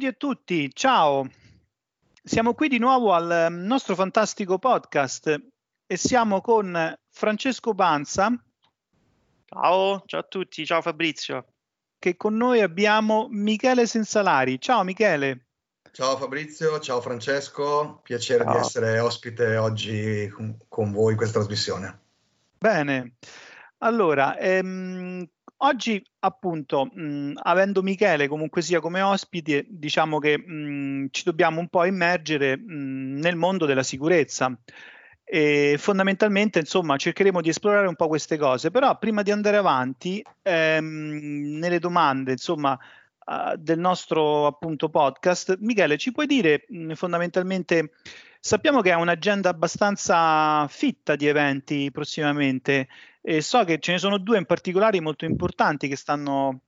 tutti e tutti, ciao! Siamo qui di nuovo al nostro fantastico podcast e siamo con Francesco Banza. Ciao, ciao a tutti, ciao Fabrizio. Che con noi abbiamo Michele Sensalari. Ciao Michele. Ciao Fabrizio, ciao Francesco, piacere ciao. di essere ospite oggi con, con voi in questa trasmissione. Bene, allora, ehm, Oggi, appunto, mh, avendo Michele comunque sia come ospite, diciamo che mh, ci dobbiamo un po' immergere mh, nel mondo della sicurezza. E fondamentalmente, insomma, cercheremo di esplorare un po' queste cose. Però, prima di andare avanti, ehm, nelle domande, insomma, uh, del nostro appunto podcast, Michele, ci puoi dire fondamentalmente Sappiamo che ha un'agenda abbastanza fitta di eventi prossimamente e so che ce ne sono due in particolare molto importanti che stanno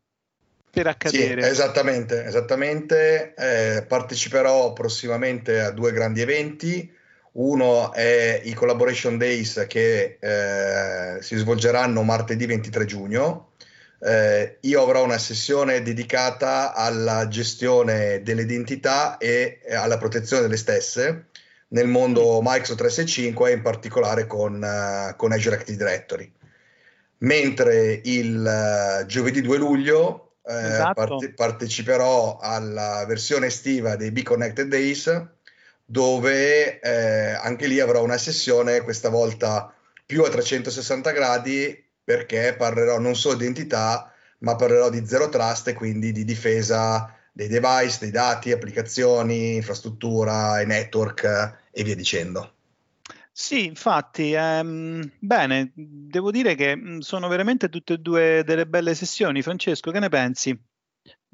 per accadere. Sì, esattamente, esattamente. Eh, parteciperò prossimamente a due grandi eventi. Uno è i Collaboration Days che eh, si svolgeranno martedì 23 giugno. Eh, io avrò una sessione dedicata alla gestione delle identità e alla protezione delle stesse nel mondo Microsoft 365 e in particolare con, uh, con Azure Active Directory. Mentre il uh, giovedì 2 luglio uh, esatto. parte- parteciperò alla versione estiva dei Be Connected Days, dove anche lì avrò una sessione, questa volta più a 360 gradi, perché parlerò non solo di identità, ma parlerò di zero trust e quindi di difesa dei device, dei dati, applicazioni, infrastruttura e network e via dicendo. Sì, infatti, ehm, bene, devo dire che mm, sono veramente tutte e due delle belle sessioni. Francesco, che ne pensi?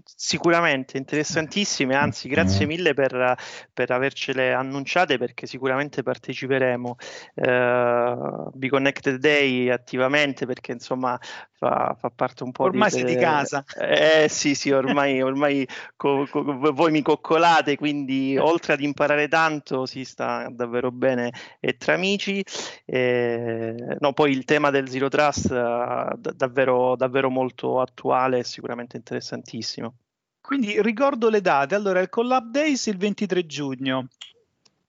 Sicuramente interessantissime, anzi grazie mille per, per avercele annunciate perché sicuramente parteciperemo. Uh, Be Connected Day attivamente perché insomma fa, fa parte un po' ormai di... Ormai sei di casa. Eh sì sì, ormai, ormai co, co, voi mi coccolate, quindi oltre ad imparare tanto si sta davvero bene e tra amici. Eh, no, poi il tema del Zero Trust uh, davvero, davvero molto attuale e sicuramente interessantissimo. Quindi ricordo le date. Allora, il Collab Days il 23 giugno.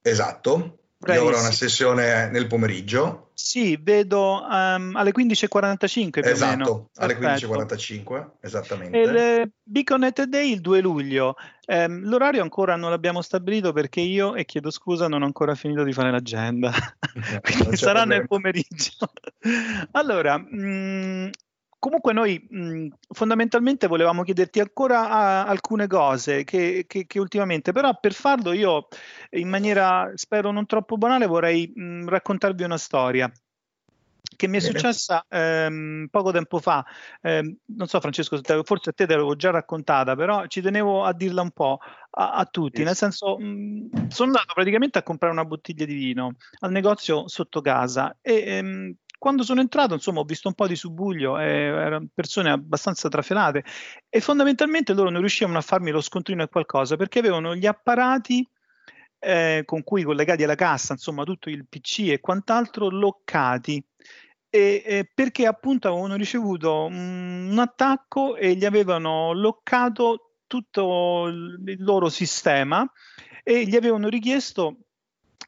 Esatto. Bravissimo. Io avrò una sessione nel pomeriggio. Sì, vedo um, alle 15.45 più esatto, meno. alle 15.45, esattamente. E il Beacon Day il 2 luglio. Um, l'orario ancora non l'abbiamo stabilito perché io, e chiedo scusa, non ho ancora finito di fare l'agenda. Quindi sarà problema. nel pomeriggio. allora, mh, mm, Comunque noi mh, fondamentalmente volevamo chiederti ancora alcune cose che, che, che, ultimamente, però per farlo io in maniera spero non troppo banale vorrei mh, raccontarvi una storia che mi è successa ehm, poco tempo fa. Eh, non so, Francesco, forse a te te l'avevo già raccontata, però ci tenevo a dirla un po' a, a tutti. Nel senso, mh, sono andato praticamente a comprare una bottiglia di vino al negozio sotto casa e ehm, quando sono entrato, insomma, ho visto un po' di subbuglio, eh, erano persone abbastanza trafelate e fondamentalmente loro non riuscivano a farmi lo scontrino e qualcosa perché avevano gli apparati eh, con cui collegati alla cassa, insomma, tutto il PC e quant'altro loccati. E, e perché appunto avevano ricevuto un attacco e gli avevano loccato tutto il loro sistema e gli avevano richiesto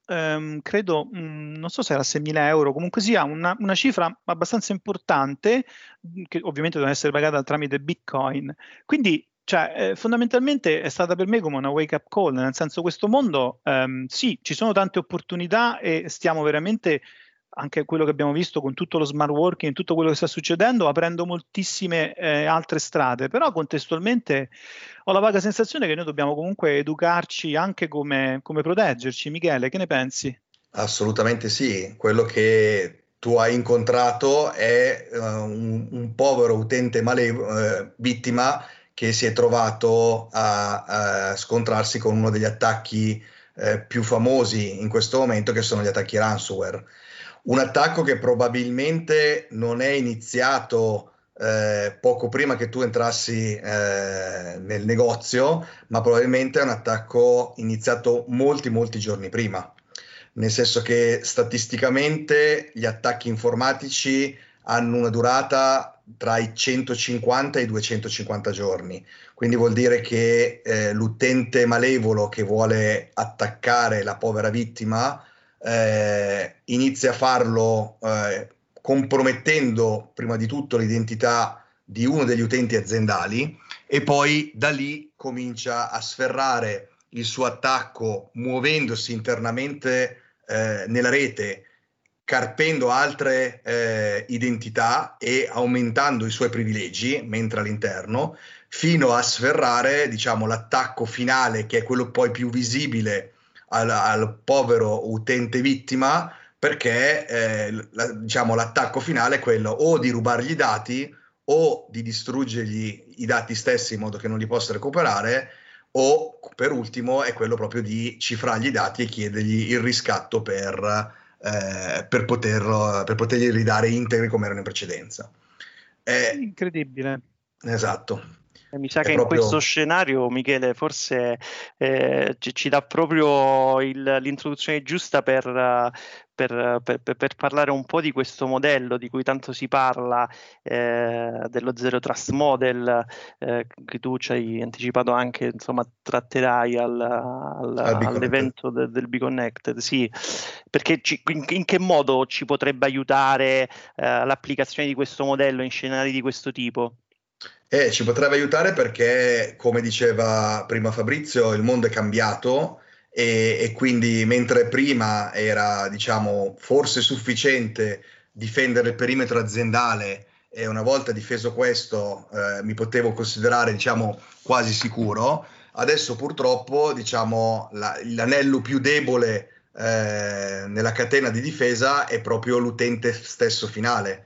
ehm, credo, mh, mm, non so se era 6.000 euro, comunque sia una, una, cifra abbastanza importante, mm, che ovviamente deve essere pagata tramite Bitcoin. Quindi, cioè, eh, fondamentalmente è stata per me come una wake up call, nel senso questo mondo, ehm, sì, ci sono tante opportunità e stiamo veramente anche quello che abbiamo visto con tutto lo smart working, tutto quello che sta succedendo, aprendo moltissime eh, altre strade, però contestualmente ho la vaga sensazione che noi dobbiamo comunque educarci anche come, come proteggerci. Michele, che ne pensi? Assolutamente sì, quello che tu hai incontrato è uh, un, un, povero utente male, uh, vittima che si è trovato a, a scontrarsi con uno degli attacchi uh, più famosi in questo momento, che sono gli attacchi ransomware un attacco che probabilmente non è iniziato eh, poco prima che tu entrassi eh, nel negozio, ma probabilmente è un attacco iniziato molti, molti giorni prima. Nel senso che statisticamente gli attacchi informatici hanno una durata tra i 150 e i 250 giorni. Quindi vuol dire che eh, l'utente malevolo che vuole attaccare la povera vittima eh, inizia a farlo eh, compromettendo prima di tutto l'identità di uno degli utenti aziendali e poi da lì comincia a sferrare il suo attacco muovendosi internamente eh, nella rete carpendo altre eh, identità e aumentando i suoi privilegi mentre all'interno, fino a sferrare diciamo, l'attacco finale, che è quello poi più visibile al, al povero utente vittima, perché eh, la, diciamo, l'attacco finale è quello o di rubargli i dati o di distruggergli i dati stessi in modo che non li possa recuperare o per ultimo è quello proprio di cifrargli i dati e chiedergli il riscatto per eh, per, poter, per potergli ridare integri come erano in precedenza. È incredibile. Esatto. Mi sa che proprio... in questo scenario, Michele, forse eh, ci, ci, dà proprio il, l'introduzione giusta per, per, per, per, parlare un po' di questo modello di cui tanto si parla, eh, dello Zero Trust Model, eh, che tu ci hai anticipato anche, insomma, tratterai al, al, all'evento de, del Be Connected. Sì, perché ci, in, in, che modo ci potrebbe aiutare eh, l'applicazione di questo modello in scenari di questo tipo? Eh, ci potrebbe aiutare perché, come diceva prima Fabrizio, il mondo è cambiato e, e quindi mentre prima era, diciamo, forse sufficiente difendere il perimetro aziendale e una volta difeso questo eh, mi potevo considerare, diciamo, quasi sicuro, adesso purtroppo, diciamo, la, l'anello più debole eh, nella catena di difesa è proprio l'utente stesso finale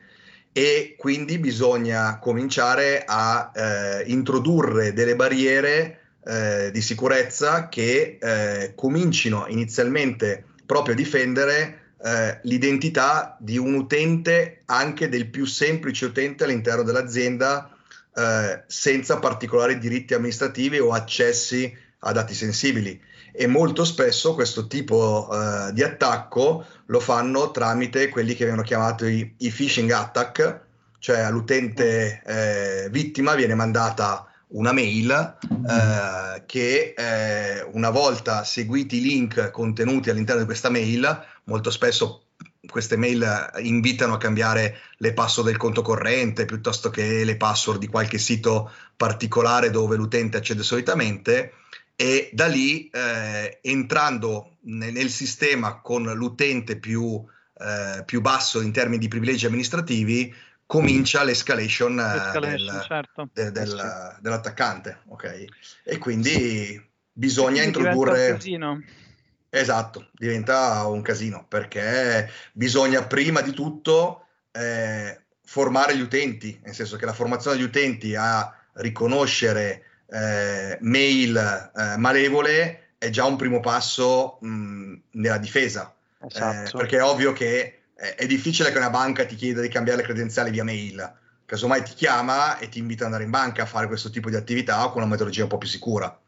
e quindi bisogna cominciare a eh, introdurre delle barriere eh, di sicurezza che eh, comincino inizialmente proprio a difendere eh, l'identità di un utente, anche del più semplice utente all'interno dell'azienda, eh, senza particolari diritti amministrativi o accessi a dati sensibili e molto spesso questo tipo uh, di attacco lo fanno tramite quelli che vengono chiamati i, phishing attack, cioè all'utente eh, vittima viene mandata una mail eh, che eh, una volta seguiti i link contenuti all'interno di questa mail, molto spesso queste mail invitano a cambiare le password del conto corrente piuttosto che le password di qualche sito particolare dove l'utente accede solitamente e da lì eh, entrando nel, nel, sistema con l'utente più, eh, più, basso in termini di privilegi amministrativi comincia l'escalation, eh, l'escalation del, certo. de, del, sì. dell'attaccante ok e quindi bisogna quindi introdurre esatto diventa un casino perché bisogna prima di tutto eh, formare gli utenti nel senso che la formazione degli utenti a riconoscere eh, mail eh, malevole è già un primo passo mh, nella difesa. Eh, esatto. perché è ovvio che è, è, difficile che una banca ti chieda di cambiare le credenziali via mail. Casomai ti chiama e ti invita ad andare in banca a fare questo tipo di attività con una metodologia un po' più sicura.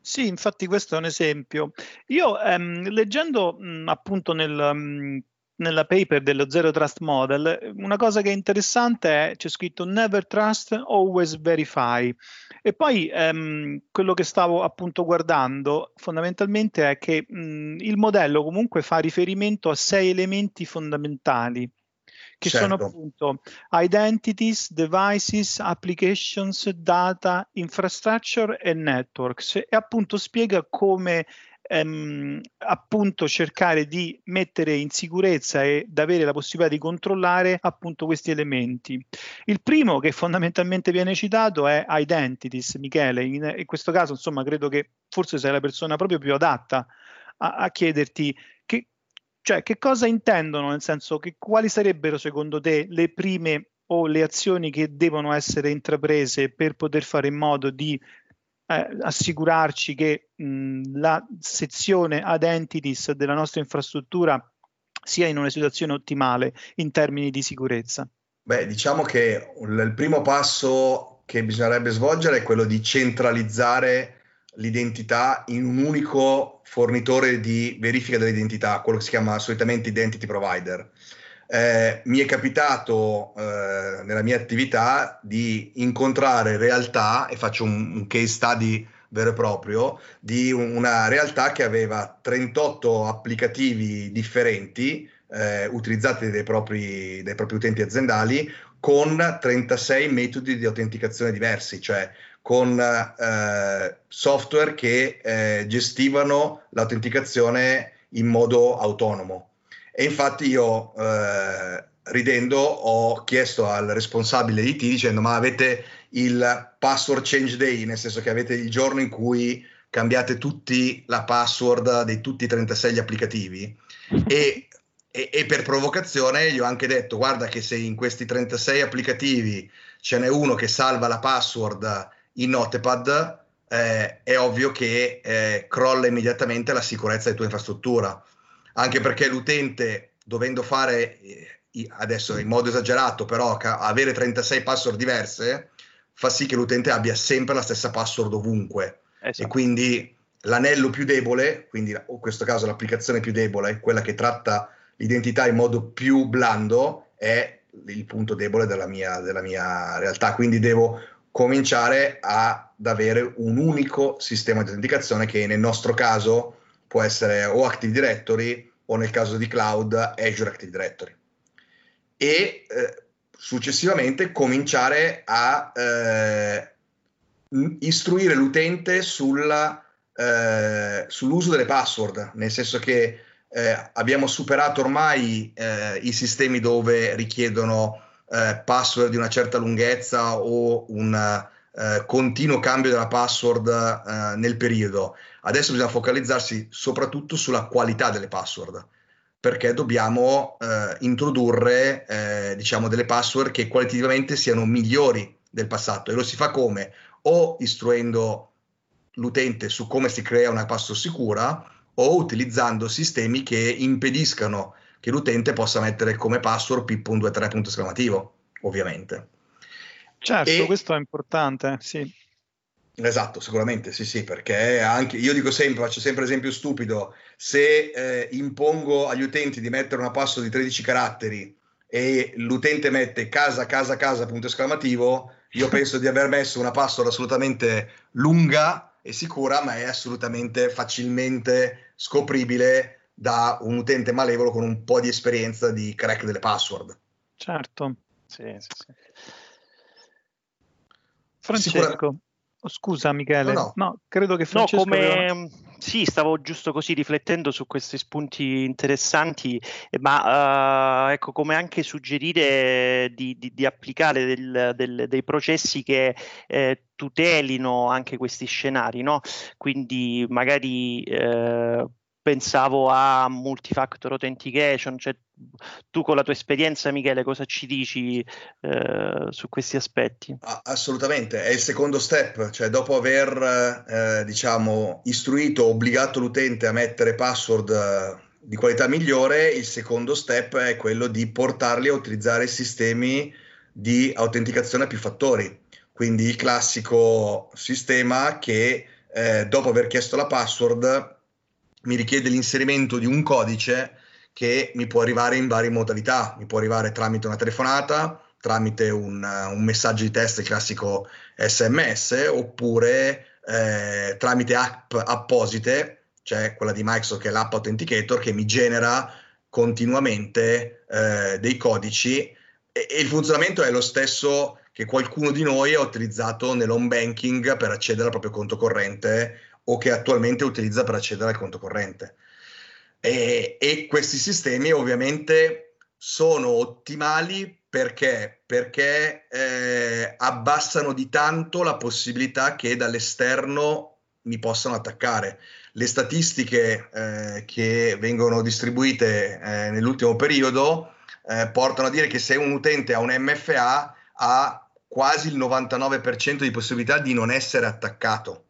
Sì, infatti questo è un esempio. Io ehm, leggendo mh, appunto nel, mh, nella paper dello Zero Trust Model, una cosa che è interessante è c'è scritto Never Trust, Always Verify. E poi ehm, quello che stavo appunto guardando fondamentalmente è che mh, il modello comunque fa riferimento a sei elementi fondamentali che certo. sono appunto identities, devices, applications, data, infrastructure e networks e appunto spiega come ehm, appunto cercare di mettere in sicurezza e avere la possibilità di controllare appunto questi elementi. Il primo che fondamentalmente viene citato è identities, Michele, in, in questo caso insomma credo che forse sei la persona proprio più adatta a, a chiederti che, cioè, che cosa intendono, nel senso che quali sarebbero secondo te le prime o le azioni che devono essere intraprese per poter fare in modo di eh, assicurarci che mh, la sezione identities della nostra infrastruttura sia in una situazione ottimale in termini di sicurezza? Beh, diciamo che il primo passo che bisognerebbe svolgere è quello di centralizzare l'identità in un unico fornitore di verifica dell'identità, quello che si chiama solitamente identity provider. Eh, mi è capitato eh, nella mia attività di incontrare realtà, e faccio un, un case study vero e proprio, di una realtà che aveva 38 applicativi differenti eh, utilizzati dai propri, dai propri utenti aziendali con 36 metodi di autenticazione diversi, cioè con eh, software che eh, gestivano l'autenticazione in modo autonomo. E infatti io, eh, ridendo, ho chiesto al responsabile IT dicendo ma avete il password change day, nel senso che avete il giorno in cui cambiate tutti la password di tutti i 36 gli applicativi? E e, e, per provocazione gli ho anche detto guarda che se in questi 36 applicativi ce n'è uno che salva la password in Notepad eh, è ovvio che eh, crolla immediatamente la sicurezza di tua infrastruttura anche perché l'utente dovendo fare eh, adesso in modo esagerato però avere 36 password diverse fa sì che l'utente abbia sempre la stessa password ovunque esatto. e quindi l'anello più debole quindi in questo caso l'applicazione più debole quella che tratta l'identità in modo più blando è il punto debole della mia, della mia realtà, quindi devo cominciare ad avere un unico sistema di autenticazione che nel nostro caso può essere o Active Directory o nel caso di cloud Azure Active Directory. E eh, successivamente cominciare a eh, istruire l'utente sulla, eh, sull'uso delle password, nel senso che eh, abbiamo superato ormai eh, i sistemi dove richiedono eh, password di una certa lunghezza o un eh, continuo cambio della password eh, nel periodo. Adesso bisogna focalizzarsi soprattutto sulla qualità delle password perché dobbiamo eh, introdurre diciamo delle password che qualitativamente siano migliori del passato e lo si fa come o istruendo l'utente su come si crea una password sicura o utilizzando sistemi che impediscano che l'utente possa mettere come password pip.23 punto esclamativo, ovviamente. Certo, e... questo è importante, sì. Esatto, sicuramente, sì, sì, perché anche io dico sempre, faccio sempre esempio stupido, se eh, impongo agli utenti di mettere una password di 13 caratteri e l'utente mette casa, casa, casa, punto esclamativo, io penso di aver messo una password assolutamente lunga e sicura, ma è assolutamente facilmente scopribile da un utente malevolo con un po' di esperienza di crack delle password. Certo. Sì, sì, sì. Francesco, oh, scusa Michele, no, no. no, credo che Francesco... No, come... Aveva... Sì, stavo giusto così riflettendo su questi spunti interessanti, ma uh, ecco come anche suggerire di, di, di applicare del, del, dei processi che eh, tutelino anche questi scenari, no? Quindi magari eh, pensavo a multifactor authentication, cioè tu con la tua esperienza Michele cosa ci dici eh, su questi aspetti? Assolutamente, è il secondo step, cioè dopo aver eh, diciamo istruito, obbligato l'utente a mettere password eh, di qualità migliore, il secondo step è quello di portarli a utilizzare sistemi di autenticazione a più fattori, quindi il classico sistema che eh, dopo aver chiesto la password mi richiede l'inserimento di un codice che mi può arrivare in varie modalità, mi può arrivare tramite una telefonata, tramite un, un messaggio di test, classico SMS, oppure eh, tramite app apposite, cioè quella di Microsoft che è l'app Authenticator che mi genera continuamente eh, dei codici. E, e il funzionamento è lo stesso che qualcuno di noi ha utilizzato nell'home banking per accedere al proprio conto corrente o che attualmente utilizza per accedere al conto corrente. E, e questi sistemi ovviamente sono ottimali perché? Perché eh, abbassano di tanto la possibilità che dall'esterno mi possano attaccare. Le statistiche eh, che vengono distribuite eh, nell'ultimo periodo eh, portano a dire che se un utente ha un MFA ha quasi il 99% di possibilità di non essere attaccato.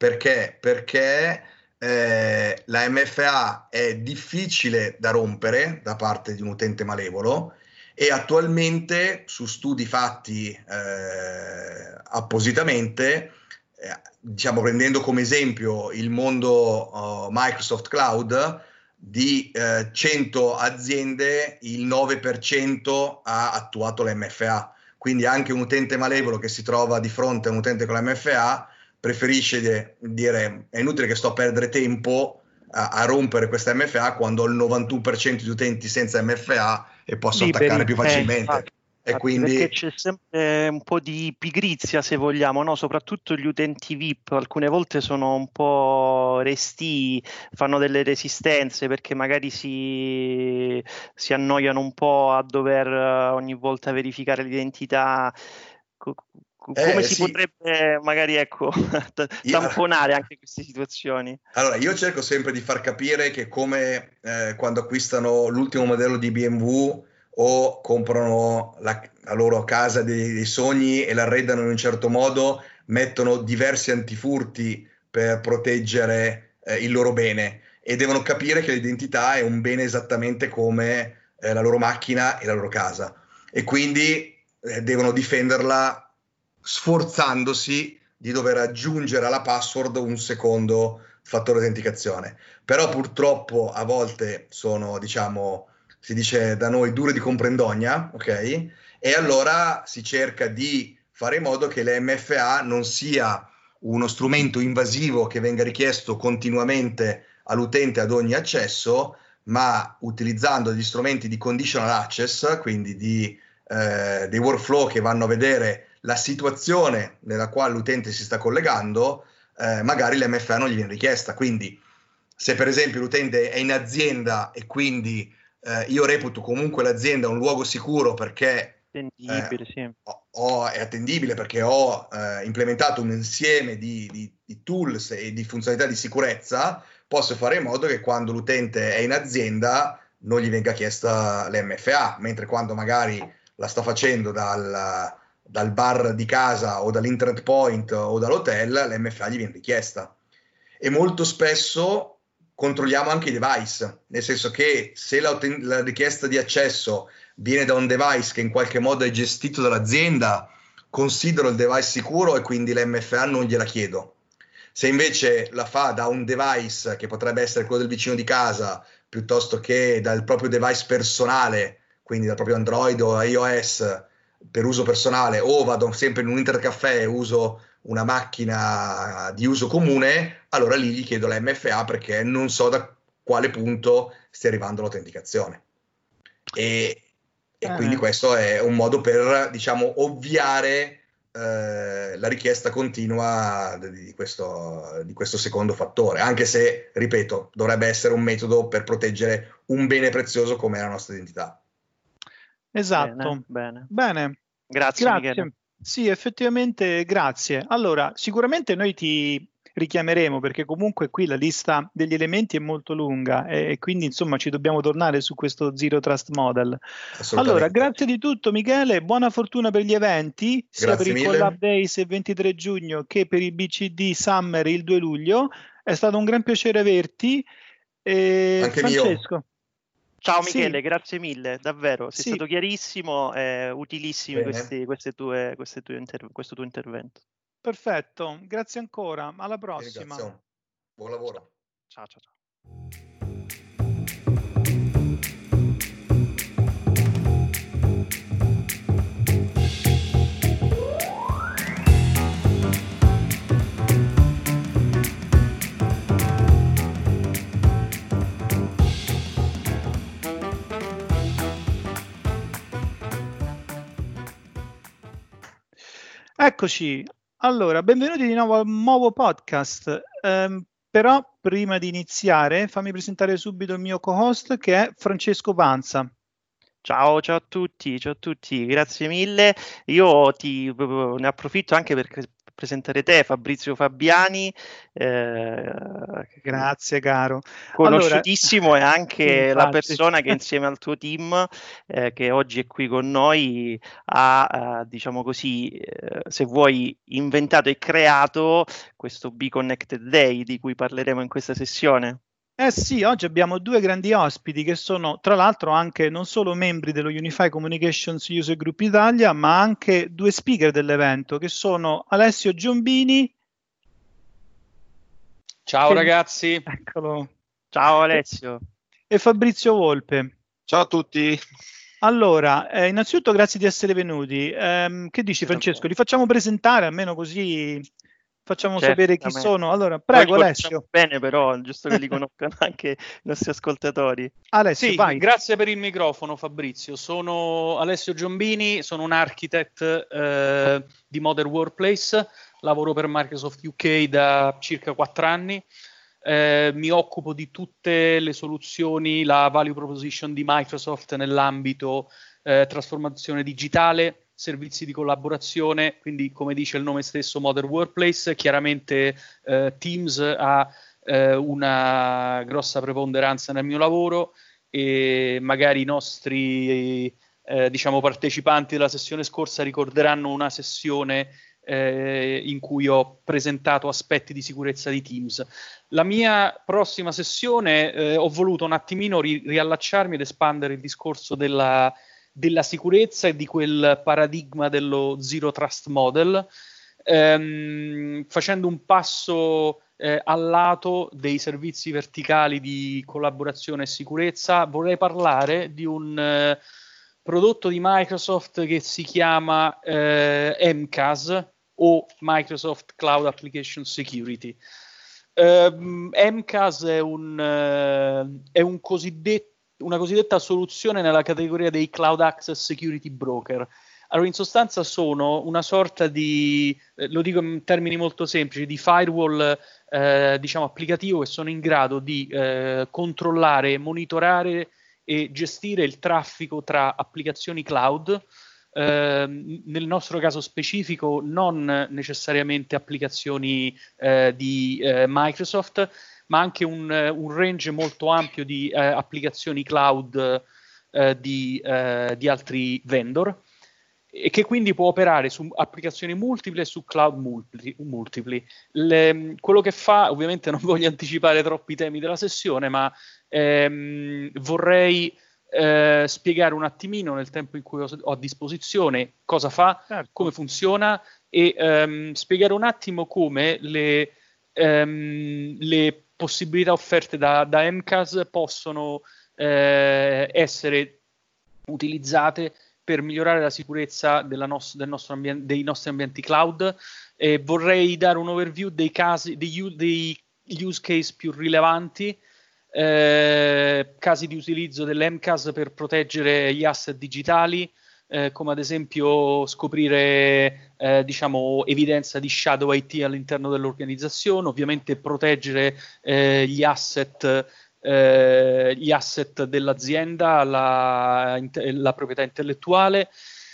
Perché? Perché eh, la MFA è difficile da rompere da parte di un utente malevolo e attualmente su studi fatti eh, appositamente, eh, diciamo prendendo come esempio il mondo uh, Microsoft Cloud, di eh, 100 aziende il 9% ha attuato l'MFA. Quindi anche un utente malevolo che si trova di fronte a un utente con l'MFA preferisce dire è inutile che sto a perdere tempo a, a rompere questa MFA quando ho il 91% di utenti senza MFA e posso Liberi. attaccare più facilmente. Eh, e quindi... Perché c'è sempre un po' di pigrizia, se vogliamo, no? soprattutto gli utenti VIP, alcune volte sono un po' resti, fanno delle resistenze perché magari si, si annoiano un po' a dover ogni volta verificare l'identità come eh, si sì. potrebbe magari ecco, tamponare anche queste situazioni? Allora, io cerco sempre di far capire che come eh, quando acquistano l'ultimo modello di BMW o comprano la, la loro casa dei, dei, sogni e l'arredano in un certo modo, mettono diversi antifurti per proteggere eh, il loro bene e devono capire che l'identità è un bene esattamente come eh, la loro macchina e la loro casa e quindi eh, devono difenderla sforzandosi di dover aggiungere alla password un secondo fattore autenticazione. Però purtroppo a volte sono, diciamo, si dice da noi dure di comprendogna, ok? E allora si cerca di fare in modo che l'MFA non sia uno strumento invasivo che venga richiesto continuamente all'utente ad ogni accesso, ma utilizzando degli strumenti di conditional access, quindi di, eh, dei workflow che vanno a vedere la situazione nella quale l'utente si sta collegando, eh, magari l'MFA non gli viene richiesta. Quindi, se per esempio l'utente è in azienda e quindi eh, io reputo comunque l'azienda un luogo sicuro perché attendibile, eh, sì. ho, ho, è attendibile perché ho eh, implementato un insieme di, di, di, tools e di funzionalità di sicurezza, posso fare in modo che quando l'utente è in azienda non gli venga chiesta l'MFA, mentre quando magari la sta facendo dal, dal bar di casa o dall'internet point o dall'hotel, l'MFA gli viene richiesta. E molto spesso controlliamo anche i device, nel senso che se la, la richiesta di accesso viene da un device che in qualche modo è gestito dall'azienda, considero il device sicuro e quindi l'MFA non gliela chiedo. Se invece la fa da un device che potrebbe essere quello del vicino di casa, piuttosto che dal proprio device personale, quindi dal proprio Android o iOS, per uso personale o vado sempre in un internet caffè e uso una macchina di uso comune, allora lì gli chiedo la MFA perché non so da quale punto stia arrivando l'autenticazione. E, e ah. quindi questo è un modo per, diciamo, ovviare eh, la richiesta continua di questo, di questo secondo fattore, anche se, ripeto, dovrebbe essere un metodo per proteggere un bene prezioso come la nostra identità. Esatto. Bene. bene. Grazie, grazie. Sì, effettivamente grazie. Allora, sicuramente noi ti richiameremo perché comunque qui la lista degli elementi è molto lunga e, quindi insomma ci dobbiamo tornare su questo Zero Trust Model. Allora, grazie di tutto Michele, buona fortuna per gli eventi, sia grazie per il Collab Days il 23 giugno che per il BCD Summer il 2 luglio. È stato un gran piacere averti. E Anche Francesco. Mio. Ciao Michele, sì. grazie mille, davvero, sei sì. stato chiarissimo e utilissimo questi, queste tue, queste tue inter- questo tuo intervento. Perfetto, grazie ancora, alla prossima. Buon lavoro. Ciao ciao ciao. Eccoci, allora, benvenuti di nuovo al nuovo podcast. Um, però prima di iniziare, fammi presentare subito il mio co-host che è Francesco Panza. Ciao, ciao a tutti, ciao a tutti, grazie mille. Io ti, ne approfitto anche perché presentare te, Fabrizio Fabiani. Eh, Grazie caro. Conosciutissimo allora, e anche la persona che insieme al tuo team, eh, che oggi è qui con noi, ha, eh, diciamo così, eh, se vuoi, inventato e creato questo Be Connected Day di cui parleremo in questa sessione. Eh sì, oggi abbiamo due grandi ospiti che sono tra l'altro anche non solo membri dello Unify Communications User Group Italia, ma anche due speaker dell'evento che sono Alessio Giombini. Ciao che... ragazzi. Eccolo. Ciao Alessio. e Fabrizio Volpe. Ciao a tutti. Allora, eh, innanzitutto grazie di essere venuti. Eh, che dici Francesco? Li facciamo presentare almeno così facciamo sapere chi sono. Allora, prego Alessio. Bene però, giusto che li conoscano anche i nostri ascoltatori. Alessio, sì, vai. Grazie per il microfono Fabrizio. Sono Alessio Giombini, sono un architect eh, di Modern Workplace, lavoro per Microsoft UK da circa quattro anni eh, mi occupo di tutte le soluzioni, la value proposition di Microsoft nell'ambito eh, trasformazione digitale, servizi di collaborazione, quindi come dice il nome stesso Modern Workplace, chiaramente eh, Teams ha eh, una grossa preponderanza nel mio lavoro e magari i nostri eh, diciamo partecipanti della sessione scorsa ricorderanno una sessione eh, in cui ho presentato aspetti di sicurezza di Teams. La mia prossima sessione eh, ho voluto un attimino ri- riallacciarmi ed espandere il discorso della, della, sicurezza e di quel paradigma dello zero trust model, ehm, facendo un passo eh, al lato dei servizi verticali di collaborazione e sicurezza. Vorrei parlare di un eh, prodotto di Microsoft che si chiama eh, MCAS o Microsoft Cloud Application Security. Um, MCAS è, un, uh, è un cosiddetto, una cosiddetta soluzione nella categoria dei Cloud Access Security Broker. Allora, in sostanza sono una sorta di, eh, lo dico in termini molto semplici, di firewall eh, diciamo applicativo che sono in grado di eh, controllare, monitorare e gestire il traffico tra applicazioni cloud eh, nel nostro caso specifico non necessariamente applicazioni eh, di eh, Microsoft, ma anche un, un, range molto ampio di eh, applicazioni cloud eh, di, eh, di, altri vendor e che quindi può operare su applicazioni multiple e su cloud multipli. multipli. Le, quello che fa, ovviamente non voglio anticipare troppi temi della sessione, ma ehm, vorrei eh, spiegare un attimino nel tempo in cui ho, ho a disposizione cosa fa, certo. come funziona e ehm, spiegare un attimo come le, ehm, le possibilità offerte da, da MCAS possono eh, essere utilizzate per migliorare la sicurezza nos- nostro ambien- dei nostri ambienti cloud. Eh, vorrei dare un overview dei casi, dei, dei use case più rilevanti eh, casi di utilizzo dell'MCAS per proteggere gli asset digitali, eh, come ad esempio scoprire eh, diciamo, evidenza di shadow IT all'interno dell'organizzazione, ovviamente proteggere eh, gli asset eh, gli asset dell'azienda, la, la proprietà intellettuale,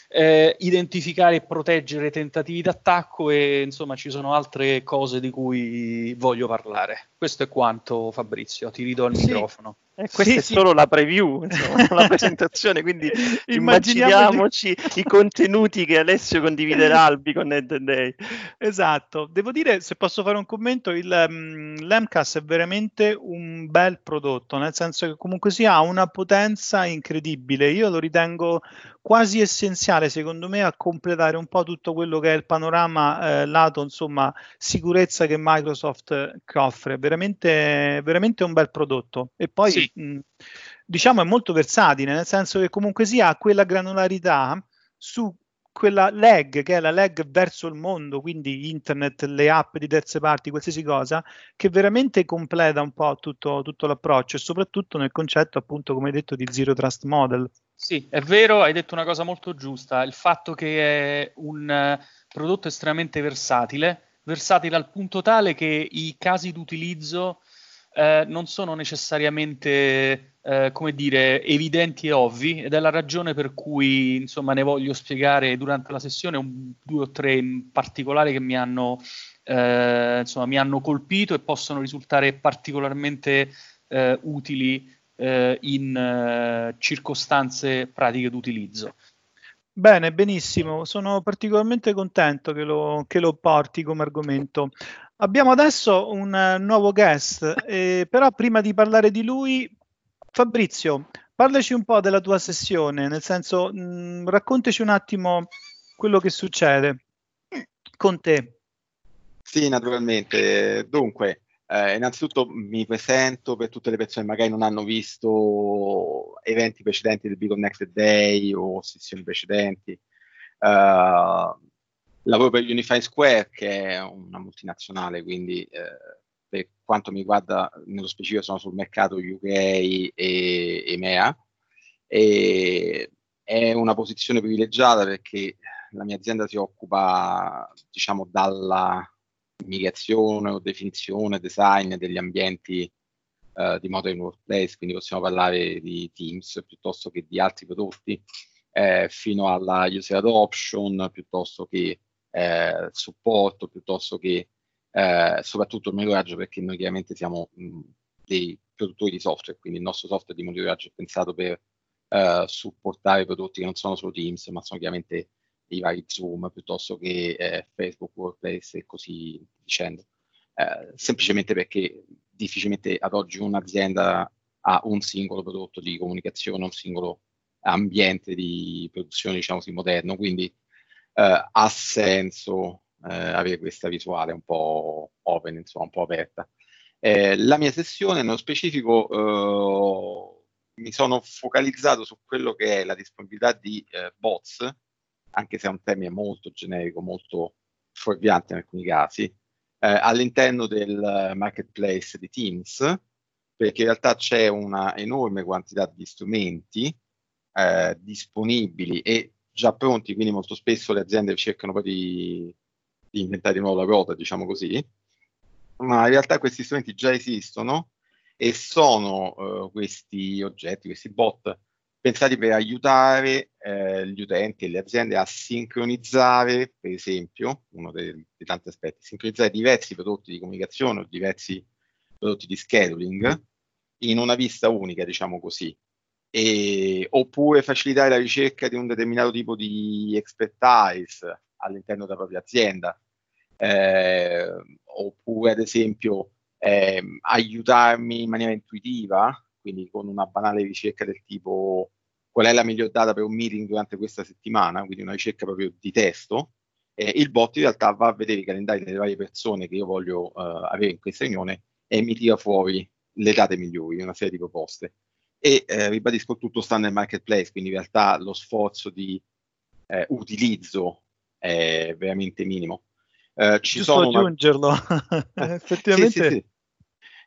eh, identificare e proteggere tentativi d'attacco e insomma ci sono altre cose di cui voglio parlare. Questo è quanto Fabrizio, ti ridò il sì. microfono. Eh, questa sì, è sì. solo la preview, insomma, la presentazione, quindi immaginiamoci i contenuti che Alessio condividerà al Beacon Day. Esatto, devo dire, se posso fare un commento, il, um, l'MCAS è veramente un bel prodotto, nel senso che comunque sia ha una potenza incredibile, io lo ritengo quasi essenziale secondo me a completare un po' tutto quello che è il panorama eh, lato insomma sicurezza che Microsoft eh, offre veramente veramente un bel prodotto e poi sì. mh, diciamo è molto versatile nel senso che comunque sia ha quella granularità su quella lag che è la lag verso il mondo, quindi internet, le app di terze parti, qualsiasi cosa, che veramente completa un po' tutto, tutto l'approccio e soprattutto nel concetto, appunto, come detto, di zero trust model. Sì, è vero, hai detto una cosa molto giusta, il fatto che è un uh, prodotto estremamente versatile, versatile al punto tale che i casi d'utilizzo uh, non sono necessariamente, uh, come dire, evidenti e ovvi ed è la ragione per cui, insomma, ne voglio spiegare durante la sessione un, due o tre in particolare che mi hanno, insomma, mi hanno colpito e possono risultare particolarmente utili eh, in eh, circostanze pratiche d'utilizzo. Bene, benissimo, sono particolarmente contento che lo, che lo porti come argomento. Abbiamo adesso un uh, nuovo guest, eh, però prima di parlare di lui, Fabrizio, parlaci un po' della tua sessione, nel senso, mh, mm, raccontaci un attimo quello che succede con te. Sì, naturalmente. Dunque, Eh, innanzitutto mi presento per tutte le persone che magari non hanno visto eventi precedenti del Big Connected Day o sessioni precedenti. Uh, lavoro per Unify Square, che è una multinazionale, quindi eh, per quanto mi riguarda, nello specifico sono sul mercato UK e EMEA. E è una posizione privilegiata perché la mia azienda si occupa, diciamo, dalla migrazione o definizione, design degli ambienti uh, di modern workplace, quindi possiamo parlare di Teams piuttosto che di altri prodotti, eh, fino alla user adoption, piuttosto che eh, supporto, piuttosto che eh, soprattutto il monitoraggio, perché noi chiaramente siamo mh, dei produttori di software, quindi il nostro software di monitoraggio è pensato per eh, supportare prodotti che non sono solo Teams, ma sono chiaramente i vari Zoom piuttosto che eh, Facebook Workplace e così dicendo. Eh, semplicemente perché difficilmente ad oggi un'azienda ha un singolo prodotto di comunicazione, un singolo ambiente di produzione, diciamo così, moderno, quindi eh, ha senso eh, avere questa visuale un po' open, insomma, un po' aperta. Eh, la mia sessione, nello specifico, eh, mi sono focalizzato su quello che è la disponibilità di eh, bots, anche se è un termine molto generico, molto fuorviante in alcuni casi, eh, all'interno del marketplace di Teams, perché in realtà c'è una enorme quantità di strumenti eh, disponibili e già pronti, quindi molto spesso le aziende cercano poi di, di inventare di nuovo la ruota, diciamo così, ma in realtà questi strumenti già esistono e sono uh, questi oggetti, questi bot pensati per aiutare eh, gli utenti e le aziende a sincronizzare, per esempio, uno dei, dei, tanti aspetti, sincronizzare diversi prodotti di comunicazione o diversi prodotti di scheduling in una vista unica, diciamo così, e, oppure facilitare la ricerca di un determinato tipo di expertise all'interno della propria azienda, eh, oppure ad esempio eh, aiutarmi in maniera intuitiva, quindi con una banale ricerca del tipo qual è la miglior data per un meeting durante questa settimana, quindi una ricerca proprio di testo, eh, il bot in realtà va a vedere i calendari delle varie persone che io voglio uh, avere in questa riunione e mi tira fuori le date migliori, una serie di proposte. E eh, ribadisco, tutto sta nel marketplace, quindi in realtà lo sforzo di eh, utilizzo è veramente minimo. Uh, ci Giusto sono aggiungerlo, effettivamente. Sì, sì, sì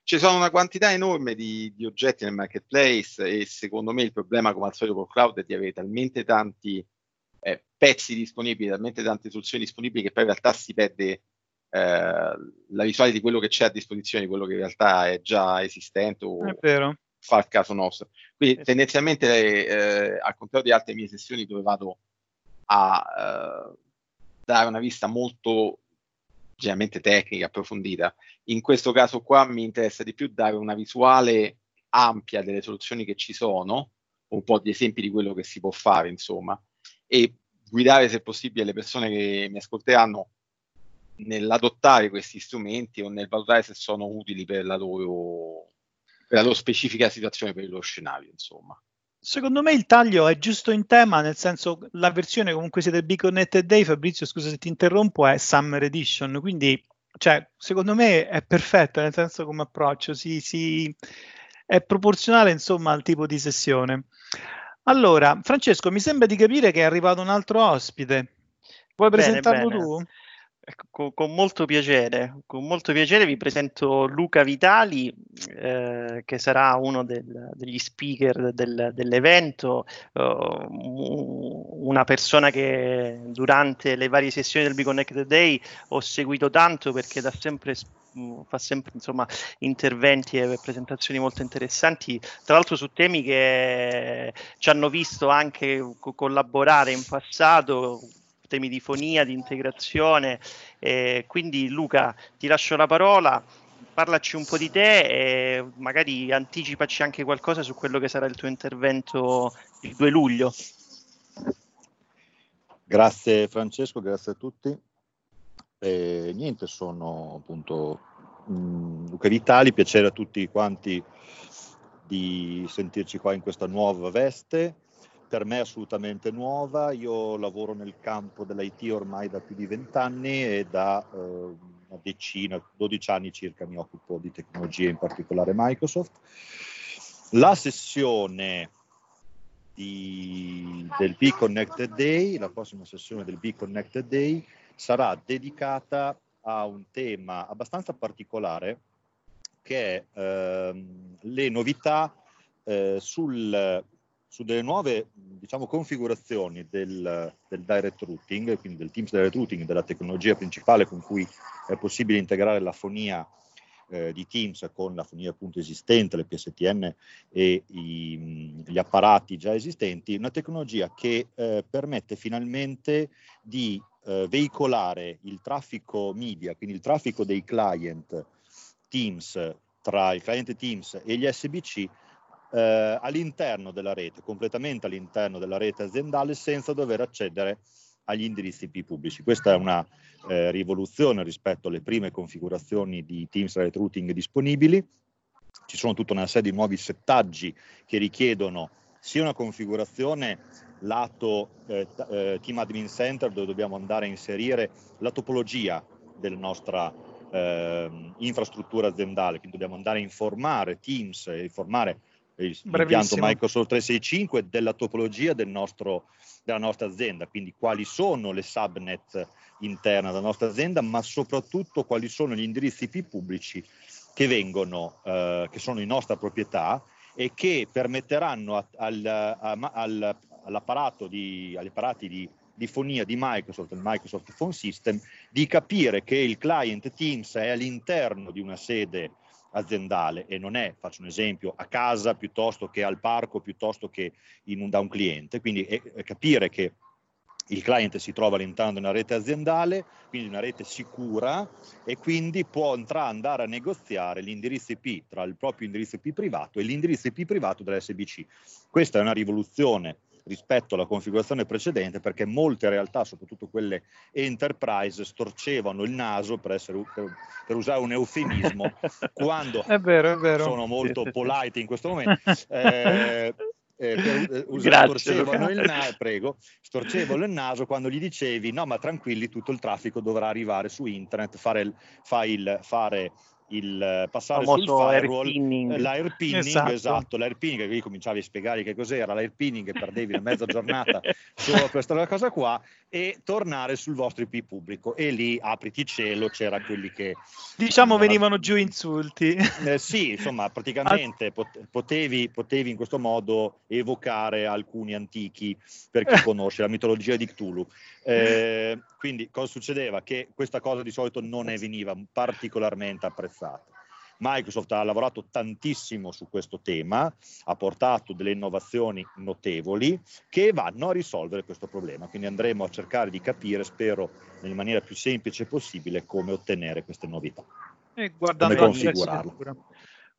ci sono una quantità enorme di, di, oggetti nel marketplace e secondo me il problema come al solito col cloud è di avere talmente tanti eh, pezzi disponibili, talmente tante soluzioni disponibili che poi in realtà si perde eh, la visuale di quello che c'è a disposizione, di quello che in realtà è già esistente o fa il caso nostro. Quindi tendenzialmente, eh, al contrario di altre mie sessioni dove vado a eh, dare una vista molto generalmente tecnica, approfondita. In questo caso qua mi interessa di più dare una visuale ampia delle soluzioni che ci sono, un po' di esempi di quello che si può fare, insomma, e guidare se possibile le persone che mi ascolteranno nell'adottare questi strumenti o nel valutare se sono utili per la loro, per la loro specifica situazione, per il loro scenario, insomma. Secondo me il taglio è giusto in tema, nel senso la versione comunque sia del Big Connected Day, Fabrizio scusa se ti interrompo, è Summer Edition, quindi cioè, secondo me è perfetta, nel senso come approccio, si, si, è proporzionale insomma al tipo di sessione. Allora, Francesco, mi sembra di capire che è arrivato un altro ospite. Vuoi bene, presentarlo bene. tu? Ecco, con, molto piacere, con molto piacere vi presento Luca Vitali, eh, che sarà uno del, degli speaker del, dell'evento, uh, una persona che durante le varie sessioni del Be Connected Day ho seguito tanto perché da sempre fa sempre insomma, interventi e presentazioni molto interessanti, tra l'altro su temi che ci hanno visto anche co- collaborare in passato, temi di fonia, di integrazione. Eh, quindi Luca, ti lascio la parola, parlaci un po' di te e magari anticipaci anche qualcosa su quello che sarà il tuo intervento il 2 luglio. Grazie Francesco, grazie a tutti. E niente, sono appunto mh, mm, Luca Vitali, piacere a tutti quanti di sentirci qua in questa nuova veste per me è assolutamente nuova. Io lavoro nel campo dell'IT ormai da più di vent'anni e da eh, una decina, 12 anni circa mi occupo di tecnologie, in particolare Microsoft. La sessione di, del Be Connected Day, la prossima sessione del Be Connected Day sarà dedicata a un tema abbastanza particolare che è ehm, le novità eh, sul, su delle nuove diciamo, configurazioni del, del, direct routing, quindi del Teams direct routing, della tecnologia principale con cui è possibile integrare la fonia eh, di Teams con la fonia appunto esistente, le PSTN e i, gli apparati già esistenti, una tecnologia che eh, permette finalmente di eh, veicolare il traffico media, quindi il traffico dei client Teams tra il cliente Teams e gli SBC eh, all'interno della rete, completamente all'interno della rete aziendale senza dover accedere agli indirizzi IP pubblici. Questa è una eh, rivoluzione rispetto alle prime configurazioni di Teams Direct Routing disponibili. Ci sono tutta una serie di nuovi settaggi che richiedono sia una configurazione lato eh, eh, Team Admin Center dove dobbiamo andare a inserire la topologia della nostra eh, infrastruttura aziendale, quindi dobbiamo andare a informare Teams informare l'impianto Microsoft 365 della topologia del nostro, della nostra azienda, quindi quali sono le subnet interne della nostra azienda, ma soprattutto quali sono gli indirizzi IP pubblici che vengono, eh, che sono in nostra proprietà e che permetteranno a, al, a, al, all'apparato di, agli apparati di, di fonia di Microsoft, il Microsoft Phone System, di capire che il client Teams è all'interno di una sede aziendale e non è, faccio un esempio, a casa piuttosto che al parco, piuttosto che un, da un cliente. Quindi è, è capire che il client si trova all'interno di una rete aziendale, quindi una rete sicura e quindi può andare a negoziare l'indirizzo IP tra il proprio indirizzo IP privato e l'indirizzo IP privato dell'SBC. Questa è una rivoluzione rispetto alla configurazione precedente perché molte realtà, soprattutto quelle enterprise, storcevano il naso, per, essere, per, per usare un eufemismo, quando è vero, è vero. sono molto polite in questo momento. Eh, eh, per, eh, storcevano, il na- prego, storcevano il naso quando gli dicevi no ma tranquilli tutto il traffico dovrà arrivare su internet, fare, fare, fare il eh, passare sul firewall, airpinning. l'airpinning, esatto, esatto l'airpinning, qui cominciavi a spiegare che cos'era l'airpinning e perdevi una mezza giornata solo per questa cosa qua e tornare sul vostro IP pubblico e lì apriti cielo c'era quelli che diciamo no, venivano giù insulti eh, sì insomma praticamente potevi, potevi in questo modo evocare alcuni antichi per chi conosce la mitologia di Cthulhu eh, quindi cosa succedeva? Che questa cosa di solito non ne veniva particolarmente apprezzata. Microsoft ha lavorato tantissimo su questo tema, ha portato delle innovazioni notevoli che vanno a risolvere questo problema. Quindi andremo a cercare di capire, spero, nella maniera più semplice possibile, come ottenere queste novità. E come configurarle.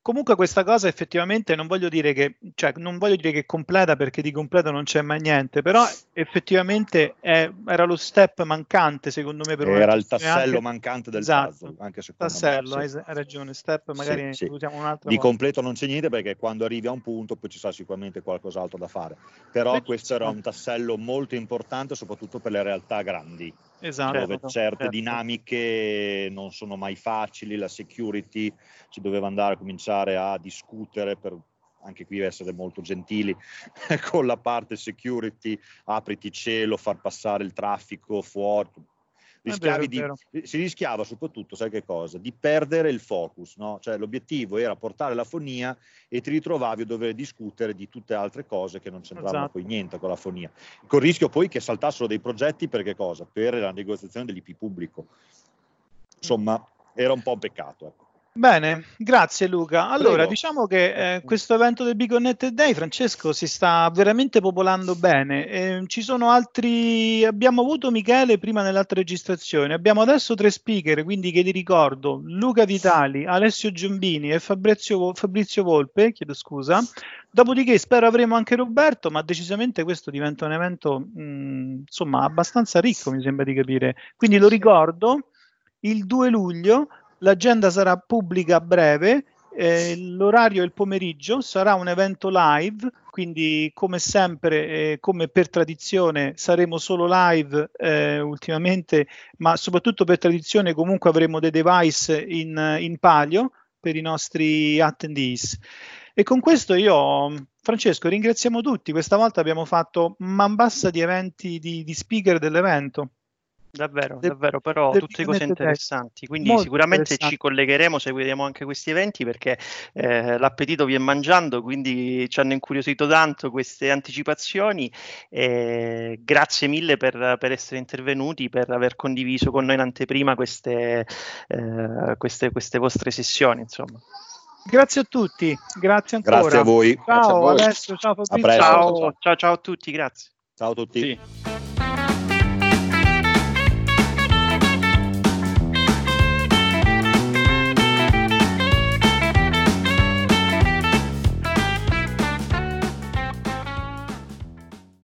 Comunque questa cosa effettivamente non voglio dire che, cioè, non voglio dire che è completa perché di completo non c'è mai niente, però effettivamente è, era lo step mancante secondo me per Era il tassello anche... mancante del esatto, puzzle, anche secondo tassello, me. Sì. hai ragione, step magari sì, usiamo un altro. Di modo. completo non c'è niente perché quando arrivi a un punto poi ci sarà sicuramente qualcos'altro da fare, però questo era un tassello molto importante soprattutto per le realtà grandi esatto, dove certe certo. dinamiche non sono mai facili, la security si doveva andare a cominciare a discutere per anche qui essere molto gentili con la parte security, apriti cielo, far passare il traffico fuori, rischiavi vero, di, si rischiava soprattutto, sai che cosa? Di perdere il focus, no? Cioè l'obiettivo era portare la fonia e ti ritrovavi a dover discutere di tutte altre cose che non c'entravano esatto. poi niente con la fonia. Con il rischio poi che saltassero dei progetti per che cosa? Per la negoziazione dell'IP pubblico. Insomma, era un po' un peccato, ecco. Bene, grazie Luca. Allora, Prego. diciamo che eh, questo evento del Big Connected Day, Francesco, si sta veramente popolando bene. Eh, ci sono altri, abbiamo avuto Michele prima nell'altra registrazione, abbiamo adesso tre speaker, quindi che li ricordo, Luca Vitali, Alessio Giombini e Fabrizio, Fabrizio Volpe, chiedo scusa. Dopodiché spero avremo anche Roberto, ma decisamente questo diventa un evento mh, insomma abbastanza ricco, mi sembra di capire. Quindi lo ricordo, il 2 luglio L'agenda sarà pubblica a breve Eh, l'orario è il pomeriggio, sarà un evento live, quindi come sempre, eh, come per tradizione, saremo solo live eh, ultimamente, ma soprattutto per tradizione comunque avremo dei device in, in palio per i nostri attendees. E con questo io, Francesco, ringraziamo tutti. Questa volta abbiamo fatto man bassa di eventi di, di speaker dell'evento. Davvero, de- davvero, però tutte cose interessanti. Quindi sicuramente ci collegheremo, seguiremo anche questi eventi perché eh, l'appetito viene mangiando, quindi ci hanno incuriosito tanto queste anticipazioni. Eh, grazie mille per, per, essere intervenuti, per aver condiviso con noi in anteprima queste, eh, queste, queste vostre sessioni. Insomma. Grazie a tutti, grazie ancora. Grazie a voi. Ciao a voi. Alessio, ciao Fabrizio. Ciao, ciao, ciao a tutti, grazie. Ciao a tutti. Sì.